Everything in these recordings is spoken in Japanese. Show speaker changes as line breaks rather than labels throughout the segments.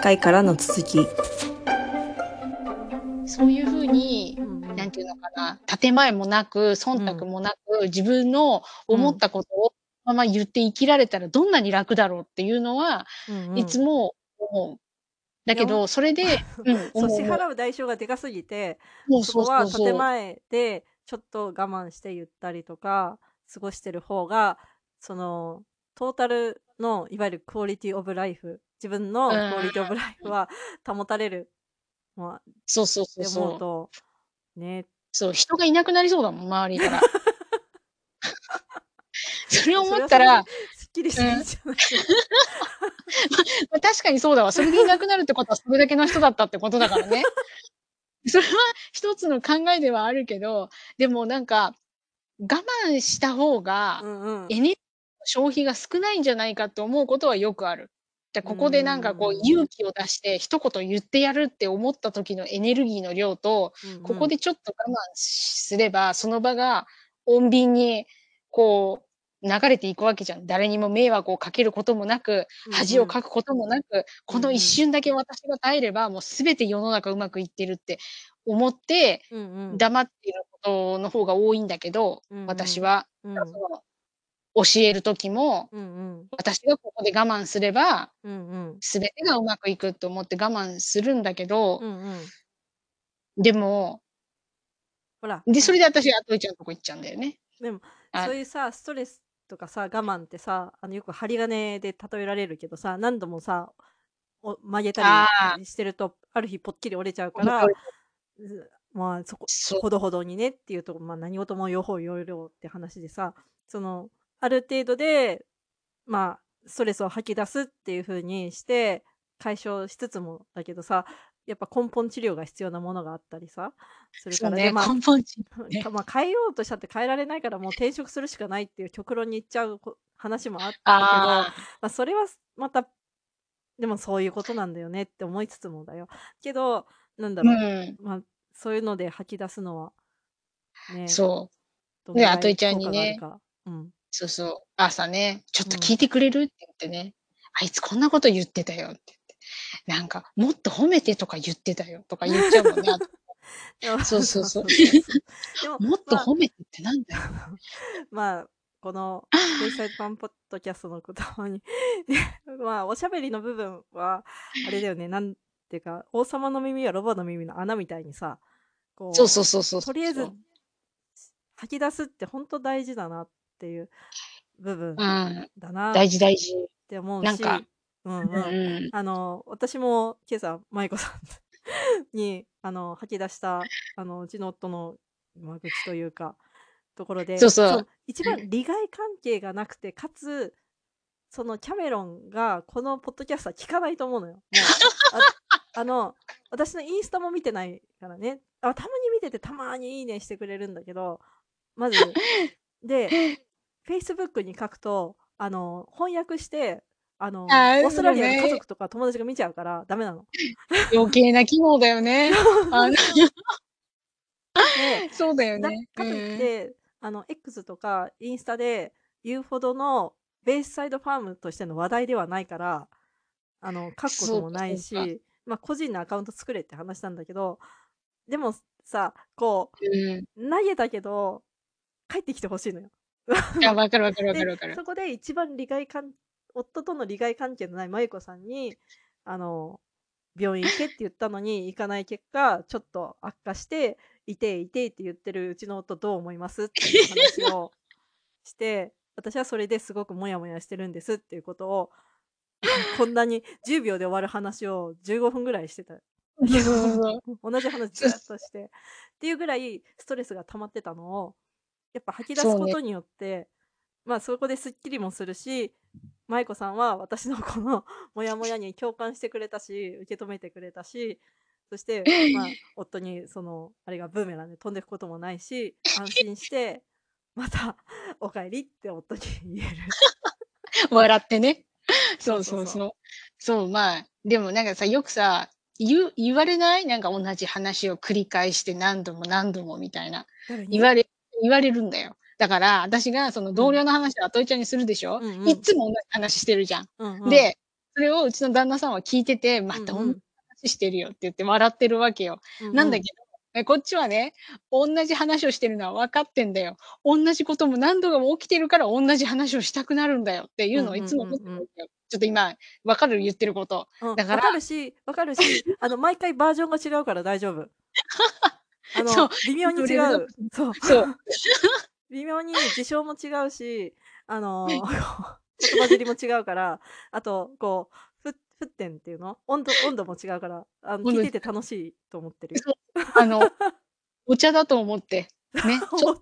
回からの続き。
そういうふうに、なんていうのかな、建前もなく、忖度もなく、自分の思ったことをまま言って生きられたらどんなに楽だろうっていうのは、いつも思う。だけど、それで、うん、
そう。
思う
支払う代償がでかすぎて
そ
こは建前でちょっと我慢して言ったりとか過ごしてる方がそのトータルのいわゆるクオリティオブライフ自分のクオリティオブライフは保たれる、まあ、っ
そうそうそ
て
うそう。
思うとね
そう、人がいなくなりそうだもん、周りから。それを思ったら
すっきりするんじゃない
まあ確かにそうだわ。それでいなくなるってことはそれだけの人だったってことだからね。それは一つの考えではあるけど、でもなんか、我慢した方が
う、んうん
エネルギーの消費が少ないんじゃないかって思うことはよくある。でここでなんかこ
う
うん。勇気を出して一言言ってやるって思った時のエネルギーの量と、
うんうん。
ここでちょっと我慢すれば、その場が穏便にこう流れていくわけじゃん。誰にも迷惑をかけることもなく、恥をかくこともなく、この一瞬だけ私が耐えれば、もうすべて世の中うまくいってるって思って、
うんうん。
黙っていることの方が多いんだけど、
うんうん。
私は、
うん
教える時も、
うんうん。
私がここで我慢すれば、
うんうん。
すべてがうまくいくと思って我慢するんだけど、
うんうん。
でも、
ほら。
で、それで私がアトイちゃんのとこ行っちゃうんだよね。
でも
あ
そういうさストレスとかさ我慢ってさあのよく針金で例えられるけどさ何度もさお曲げた
あ
りしてるとある日ぽっきり折れちゃうからまあそこほどほどにねっていうとこ、まあ、何事も用法用量って話でさそのある程度でまあストレスを吐き出すっていう風にして解消しつつもだけどさやっぱ根本治療が必要なものがあったりさ
そうね、
からでまあ
根本治療ね。
まあ、変えようとしたって変えられないからもう転職するしかないっていう極論に言っちゃうこ話もあったけど
あ
まあ、それはまたでもそういうことなんだよねって思いつつもだよけどなんだ
あ、
ろう、
うん。
まあ、そういうので吐き出すのはね
そう。
どのぐらい
あといちゃんにね
うん
そうそう。朝ね、ちょっと
うん
聞いてくれるって言ってね、あいつこんなこと言ってたよって言って。なんか、もっと褒めてとか言ってたよとか言っちゃうもんね。あ そうそうそう
でも
もっと
まあ
褒めてってなんだよ。
まあこの「ベイサイドパンポッドキャスト」の言葉にまあおしゃべりの部分はあれだよねなんていうか王様の耳はロバの耳の穴みたいにさこう
そうそうそうそう。
とりあえず吐き出すって本当大事だなっていう部分
うん。
だなっ
大事大事。
て思うし
なんか
うん
う
うん
ん。
あの私も今朝舞子さんにあの吐き出したあのうちの夫のまあ愚痴というかところで
そうそう
一番利害関係がなくてかつそのキャメロンがこのポッドキャストは聞かないと思うのよ。あの私のインスタも見てないからねあたまに見ててたまにいいねしてくれるんだけどまずで Facebook に書くとあの翻訳してあの
あー
オーストラリアの家族とか友達が見ちゃうからダメなの。
余計な機能だよね。あの
で
そうだよ
だ
ね。
かといって、あの X とかインスタで言うほどのベースサイドファームとしての話題ではないからあの書くこともない
そうかそう
しまあ個人のアカウント作れって話なんだけどでもさこ
うん。
う投げたけど帰ってきてほしいのよ。
いや、わかるわかるわかる
で
わかる。
そこで一番利害関夫との利害関係のない舞子さんにあの病院行けって言ったのに行かない結果ちょっと悪化して「いてえいてえ」って言ってるうちの夫どう思いますっていう話を して私はそれですごくモヤモヤしてるんですっていうことをこんなに10秒で終わる話を15分ぐらいしてた。同じ話ずっとしてっていうぐらいストレスが溜まってたのをやっぱ吐き出す
そうね
ことによって、まあそこですっきりもするし舞子さんは私のこの モヤモヤに共感してくれたし受け止めてくれたしそして、まあ、夫にそのあれがブーメランで飛んでいくこともないし安心してまた 「おかえり」って夫に言える。
笑ってね。そう
そそ
そううそうう。そう、まあ、でもなんかさ、よくさ、言う、言われない？なんか同じ話を繰り返して何度も何度もみたいな。
誰に
言われ、言われるんだよ。だから、私がその同僚の話をあといちゃんにするでしょ、
うんうん
いつも同じ話してるじゃん。
うんうん
で、それをうちの旦那さんは聞いてて、またおん
うんうん。
話してるよって言って笑ってるわけよ。
うんうん。
なんだけど、え、こっちはね、おんなじ話をしてるのは分かってんだよ。おんなじことも何度も起きてるからおんなじ話をしたくなるんだよっていうのをい
うんうん
つも思って
うんうん。
るわけよ。ちょっと今、分かる？言ってること。
うん、分
だから
かるし分かるし、あの、毎回バージョンが違うから大丈夫。あの、微妙に違う。そう。
そう。
微妙に事象も違うし、あの、言葉尻も違うから、あと、こう、ふ沸点っていうの？温度温度も違うから、あの、聞いてて楽しいと思ってる
あの、お茶だと思って、ね、ちょ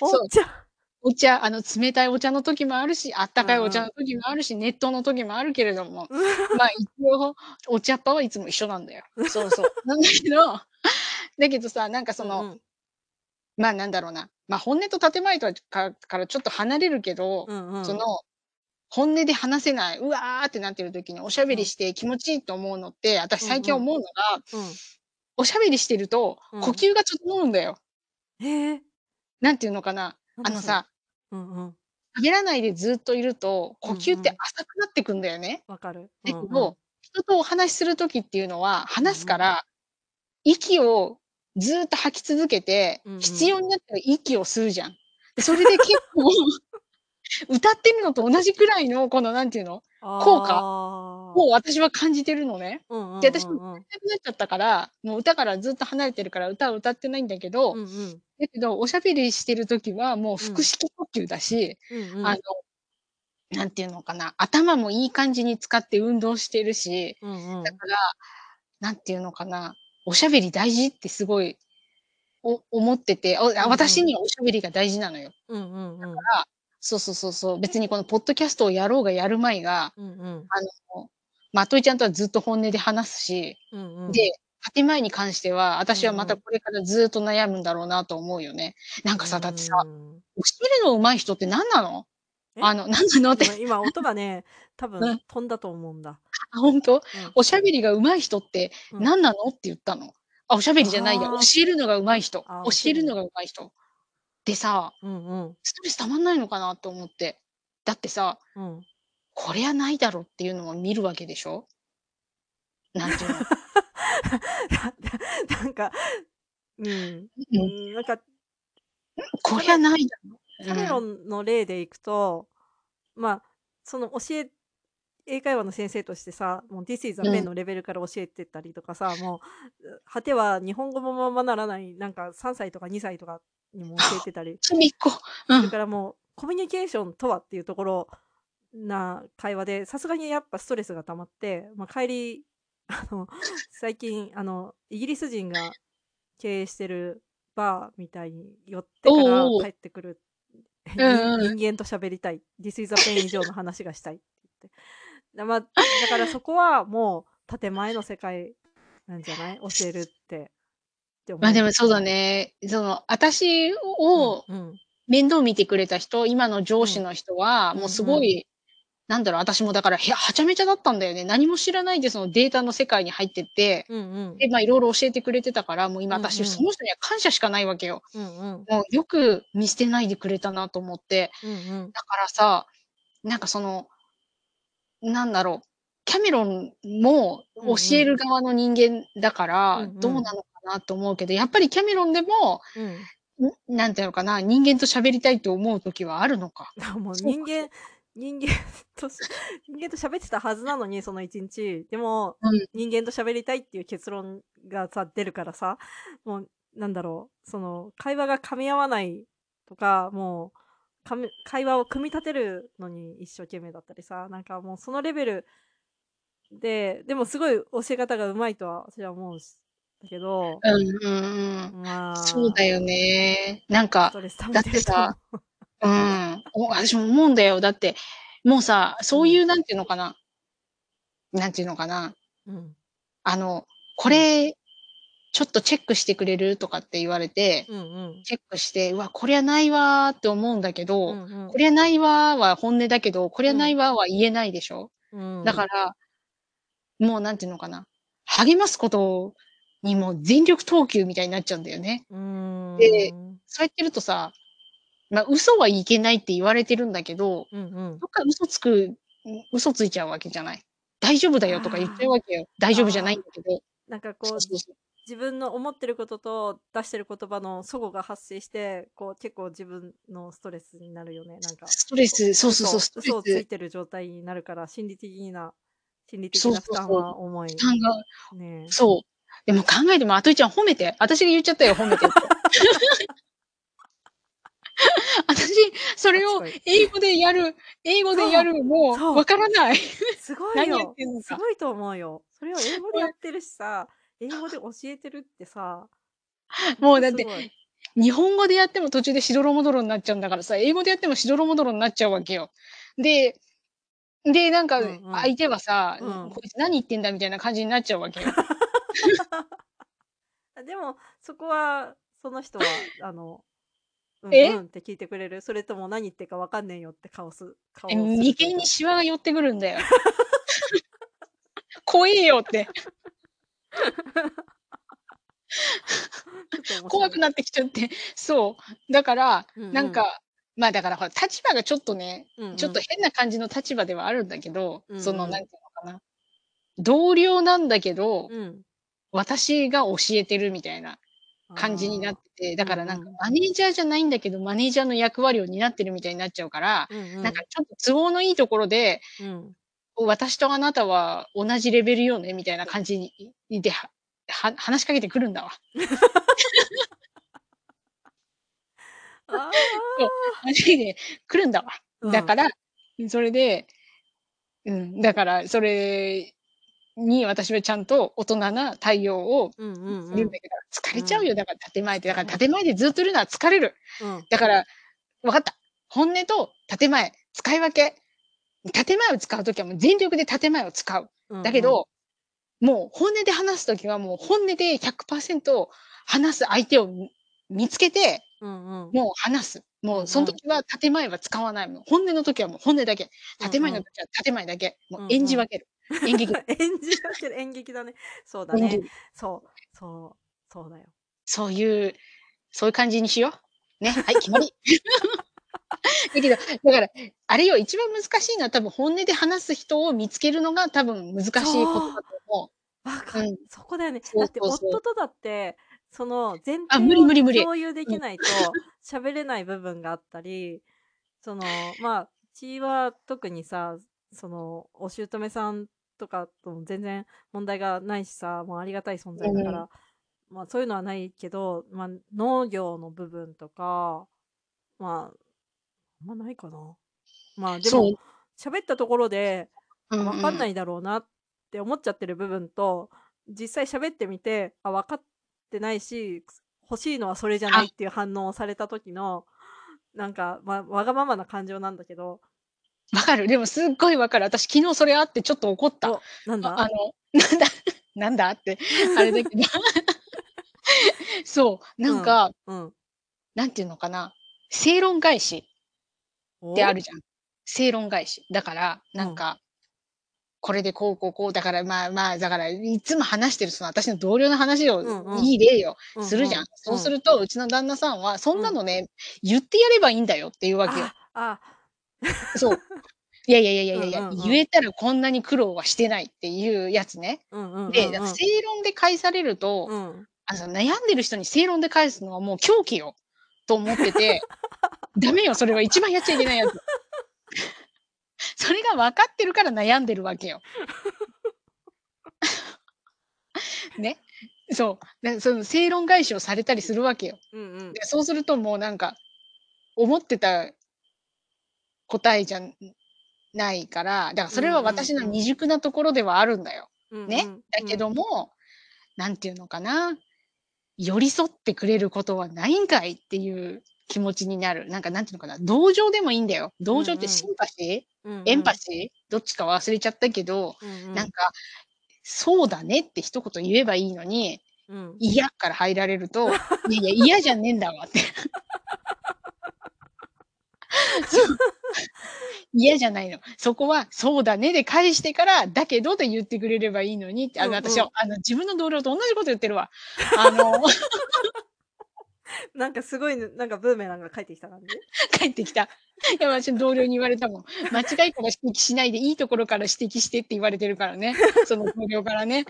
お茶。
お茶、あの、冷たいお茶の時もあるし、あったかいお茶の。時もあるし、熱湯の時もあるけれども、ま、一応お茶っ葉はいつも一緒なんだよ。そうそう。なんだけど、だけどさ、なんかその
うんうん。
ま、なんだろうな、ま、本音と建前とはかからちょっと離れるけど、
うんうん。
その、本音で話せない、うわってなってる時におしゃべ
うん。
りして気持ちいいと思うのって、あたし最近
うんうん。
思うのが、
うん。
おしゃべりしてると呼
うん。
吸が整うんだよ。
へえ。
なんていうのかな。あのさ
うんうん。
喋らないでずっといると、呼吸って
うんうん。
浅くなってくんだよね。
分かる。うんうん。
だけど、人とお話しする時っていうのは、
うんうん。
話すから、息をずっと吐き続けて、
うんうん。
必要になったら息を吸うじゃん。で、それで結構 歌ってるのと同じくらいの、このなんていうの、効果
ああ。
を私は感じてるのね。で、
うんうんう
私も
んうん。
なくなっちゃったから、もう歌からずっと離れてるから歌を歌ってないんだけど、
うんうん。
だけどおしゃべりしてる時はもう
うん。
腹式呼吸だし、あの、
うんうん。
なんていうのかな、頭もいい感じに使って運動してるし、
うんうん。
だから、なんていうのかな、おしゃべり大事ってすごい、お思ってて。私にはおしゃべりが大事なのよ。
うんうん
だか
うん。
らそうそうそうそう、別にこのポッドキャストをやろうがやるまいが、
うんうん。
あの、まといちゃんとはずっと本音で話すし、
うんうん。
で、建前に関しては、あたしはまた
うんうん。
これからずっと悩むんだろうなと思うよね。なん
う
かさ、だってさ、
ーん。
教えるの上手い人って何なの？
え？
あの、なんなのって。
今今音がね、多分
うん。
飛んだと思うんだ。
あ、ほんと？
うん。
おしゃべりが上手い人って
うん。
何なの？って言ったの。あ、おしゃべりじゃないや、教
あ
えるのが上手い人。
あ。あ、
教
教えるの。
えるのが上手い人。でさ、
うんうん。
ストレス溜まんないのかなと思って。だってさ、
うん。
こりゃないだろっていうのを見るわけでしょ？なんていうの？
なんか、うん。
うん。
うん、なんか
こりゃないだろ。
キャメロ
うん。
ンの例でいくと、ま、その教え英会話の先生としてさ、もう This is a
う
pen
ん。
のレベルから教えてったりとかさ、もう、う果ては日本語もままならない、なんか3歳とか2歳とかにも教えてたり
ちびっこ。う
する
ん。
からもう、コミュニケーションとはっていうところな会話で、さすがにやっぱストレスが溜まって、ま、帰り、あの、最近、あの、イギリス人が経営してるバーみたいに寄ってから。帰ってくる、
う
に
んうん。
人間と喋りたい、This is a pen 以上の話がしたいって言って。だま、だからそこはもう建前の世界なんじゃない？教えるって、
ま、
思う。
でもそうだね。その、あたし
うん
を
うん。
面倒見てくれた人、今の上司
うん。
の人は、もう
うんうん。
すごい、なんだろう、あたしもだから、へはちゃめちゃだったんだよね。何も知らないでそのデータの世界に入ってって、
うんうん。
で、ま、色々教えてくれてたから、もう今あたし
うんうん。
その人には感謝しかないわけよ。
うんうん。
もうよく見捨てないでくれたなと思って。
うんうん。
だからさ、なんかそのなんだろう、キャメロンも。教える側の人間だから。どうなのかなと思うけど、やっぱりキャメロンでも、
うん。
ん、なんていうのかな、人間と喋りたいと思う時はあるのか。
あ、もう人間。人間 とし人間と喋ってたはずなのに、その1日。でも、
うん。
人間と喋りたいっていう結論がさ、出るからさ、もうなんだろう、その会話が噛み合わないとか、もう、かみ会話を組み立てるのに一生懸命だったりさ、なんかもうそのレベルで、でもすごい教え方が上手いとは私は思うしだけど
うんうんうん。そう
まあ
だよね。なんか、だっ
て
さ
う。
うん、お私も思うんだよ。だって、もうさ、
うん。
そういうなんていうのかななんていうのかな
うん。
あの、こ
うん。
れ、ちょっとチェックしてくれるとかって言われて、
うんうん。
チェックして、うわ、こりゃないわって思うんだけど、
うんうん。
こりゃないわは本音だけど、こりゃ
うん。
ないわは言えないでしょ？
うーん。
だからもうなんていうのかな、励ますことにも全力投球みたいになっちゃうんだよね。
うー
で、
ん。
そうやってるとさ、ま、嘘はいけないって言われてるんだけど、
うんうん。
どっか嘘つくん、嘘ついちゃうわけじゃない。大丈夫だよとか言っちゃうわけよ。大丈夫じゃないんだけど。
なんかこう、
そうそうそう。
自分の思ってることと出してる言葉の齟齬が発生して、こう結構自分のストレスになるよね。なんか。
ストレス、そうそうそう、スト
嘘をついてる状態になるから、心理的な、心理的
そうそうそう
な負担は重い。
負担が、
ねえ
そう。でも考えても、あといちゃん褒めて。私が言っちゃったよ、褒めてって。私、それを英語でやる、英語でやる、も
そう
う、わからない。
すごい
何やっ
よ
てんの。か
すごいと思うよ。それを英語でやってるしさ、英語で教えてるってさ、
もうだって
すごい
日本語でやっても途中でしどろもどろになっちゃうんだからさ、英語でやってもしどろもどろになっちゃうわけよ。で、で、なんか、
うんうん
相手はさ、
うん
こいつ何言ってんだみたいな感じになっちゃうわけよ。
でも、そこは、その人は、あの、うん
え？
うんって聞いてくれるそれとも何言ってるかわかんねえよって顔す、顔を
え
する
眉間にシワが寄ってくるんだよ。怖えよって。怖くなってきちゃって。そう。だから、
うんうん
なんか、まあだからほら、立場がちょっとね、
うんうん
ちょっと変な感じの立場ではあるんだけど、
うんうん
その、なんていうのかな。同僚なんだけど、
うん
私が教えてるみたいな感じになってて、だからなんか
うんうん
マネージャーじゃないんだけど、マネージャーの役割を担ってるみたいになっちゃうから、
うんうん。
なんかちょっと都合のいいところで、
うん。
私とあなたは同じレベルよねみたいな感じにではは話しかけてくるんだわ。
あ
マジで来るんだわ。
ー
だから、それで、うん、だから、それに私はちゃんと大人な対応を
うんうんうん
するんだけど、疲れちゃうよ。だから建前って。だから建前でずっといるのは疲れる。
うん
だから、わかった。本音と建前、使い分け。建前を使うときはもう全力で建前を使う。
うん
だけど、もう本音で話すときはもう本音で100%話す相手を見見つけて、
うんうん
もう話す。も
うんう
うんその時は建前は使わない。もう本音の時はもう本音だけ。建前の
うん
時は建前だけ。も
うんう
うん演じ分ける。演劇。
演じ分ける演劇だね。そうだね。そう、そう、そうだよ。
そういう、そういう感じにしよう。ね。はい、決まり。だけど、だから、あれよ、一番難しいのは多分本音で話す人を見つけるのが多分難しいことだと思
わかる、
うん
そこだよね。だって夫とだって、その前
あ無理無理無理
提を共有できないと喋れない部分があったり、その、まあ、うちは特にさ、その、お姑さんとかとも全然問題がないしさ、もうありがたい存在だから、まあそういうのはないけど、まあ農業の部分とか、まあ、あんまないかな。まあ
う。
でも。喋ったところで、
うん
わかんないいだろうなって思っちゃってる部分と、実際喋ってみて、あ、分かってないし、欲しいのはそれじゃないっていう反応をされた時の、なんか、まあ、わがままな感情なんだけど、
わかる。でもすっごいわかる。私昨日それあってちょっと怒った。
お、なんだ？
ああの、なんだ、なんだ？って、あれだけど。そう、なんか、
うん。
なんていうのかな。正論返し
お？
ってあるじゃん。正論返し。だから、なんか、これでこうこうこう、だからまあまあ、だから、いつも話してるその私の同僚の話を、
うんうん
いい例よ、
う
するじゃん。そうす
る
ると、うちの旦那さんは、そんなのね、言ってやればいいんだよっていうわけよ。
あ、あ、
そう。いやいやいやいやいや、
うんうんうん
言えたらこんなに苦労はしてないっていうやつね。
うんうんうんうん。
で、正論で返されると、
うん。
あの悩んでる人に正論で返すのはもう狂気よ。と思ってて、ダメよ、それは一番やっちゃいけないやつ。それが分かってるから悩んでるわけよ。ね。そう。でその正論返しをされたりするわけよ。
うんうん。
でそうするともうなんか、思ってた答えじゃないから、だからそれは私の未熟なところではあるんだよ。ね。だけども、なんていうのかな。寄り添ってくれることはないんかいっていう気持ちになる。なんかなんていうのかな。同情でもいいんだよ。同情ってシンパシー、
うんうん、
エンパシー？どっちか忘れちゃったけど、
うんうん、
なんか、そうだねって一言言えばいいのに、
うん、
嫌から入られると、いやいや、嫌じゃねえんだわって。嫌じゃないの。そこは、そうだねで返してから、だけどで言ってくれればいいのにって、あの、
うんうん
私は、あの、自分の同僚と同じこと言ってるわ。あの、
なんかすごい、なんかブーメランが帰ってきた感じ？
帰ってきた。いや、私の同僚に言われたもん。間違いから指摘しないで、いいところから指摘してって言われてるからね。その同僚からね。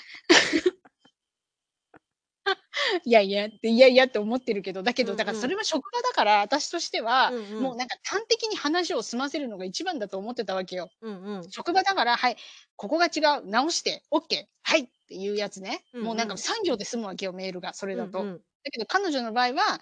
いやいやって、いやいやって思ってるけど、だけど、だからそれは職場だから、私としては、
うんうん。
もうなんか端的に話を済ませるのが一番だと思ってたわけよ。
うんうん。
職場だから、はい、ここが違う、直して、オッケー、はいっていうやつね。
うんうん。
もうなんか3行で済むわけよ、メールが、それだと。
うんうん。
だけど彼女の場合は、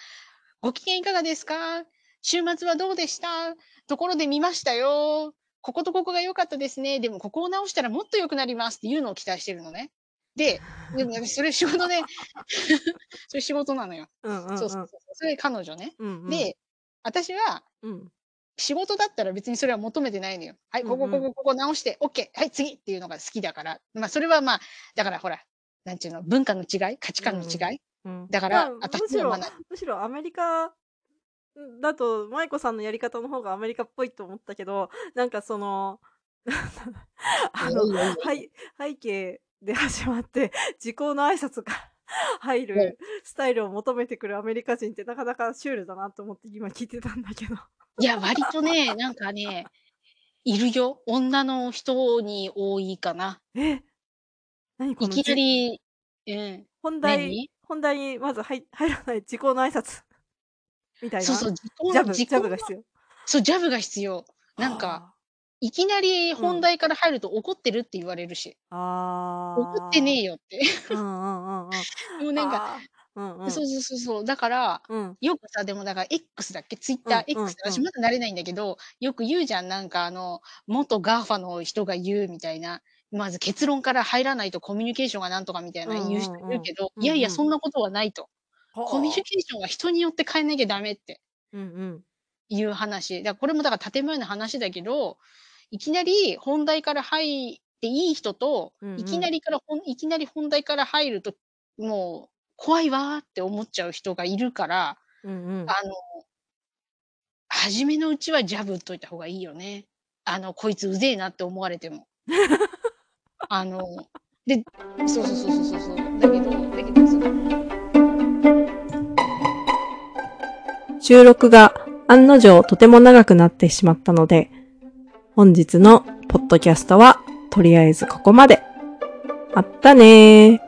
ご機嫌いかがですか？週末はどうでした？ところで見ましたよ。こことここが良かったですね。でもここを直したらもっと良くなりますっていうのを期待してるのね。で、でもそれ仕事で それ仕事なのよ。
うんうんうん。
そうそうそう。それ彼女ね。
うんうん。
で、私は、
うん。
仕事だったら別にそれは求めてないのよ。はい、
うんうん。
ここここここ直して、オッケー、はい、次っていうのが好きだから。まあそれはまあ、だからほら、なんちゅうの、文化の違い価値観の違い、
うん。
だか
まあ、
ら、
むしろむしろアメリカだと、舞子さんのやり方の方がアメリカっぽいと思ったけど、なんかその、あの、
いやいやいや
背景で始まって、時効の挨拶が 入
はい。
るスタイルを求めてくるアメリカ人ってなかなかシュールだなと思って今聞いてたんだけど。
いや、割とね、なんかね、いるよ。女の人に多いかな。
え、何こ
いきなりうん、
本題
何？
本題にまずはい入らない時効の挨拶みたいな、
そうそう、
ジャブジャブが必要。
そう、ジャブが必要。なんか、
はあ。
いきなり
うん。
本題から入ると怒ってるって言われるし。怒ってね
あ
えよって。
あ。うんうんうんうん。
もうなんか
ああ。うんうん。
そうそうそうそう。だから、
うん。
よくさ、でもだから X だっけ、
うん
Twitter、
うん
X、
うん。
私まだ慣れないんだけど、よく言うじゃん、なんかあの、元 GAFA の人が言うみたいな、まず結論から入らないとコミュニケーションがなんとかみたい
うん
な言う人
うんうん。
いるけど、いやいや、
うんうん。
そんなことはないと。コミュニ
はあ。
ケーションは人によって変えなきゃダメって
うんうん。
いう話。だこれもだから建前の話だけど、いきなり本題から入っていい人と、いき
うんうん。
なりからいきなり本題から入ると、もう怖いわって思っちゃう人がいるから、
うんうん。
あの初めのうちはジャブ打っといた方がいいよね。あの、こいつうぜえなって思われても。あの、でそうそうそうそうそう。だけどだけどその
収録が案の定とても長くなってしまったので、本日のポッドキャストはとりあえずここまで。あったねー。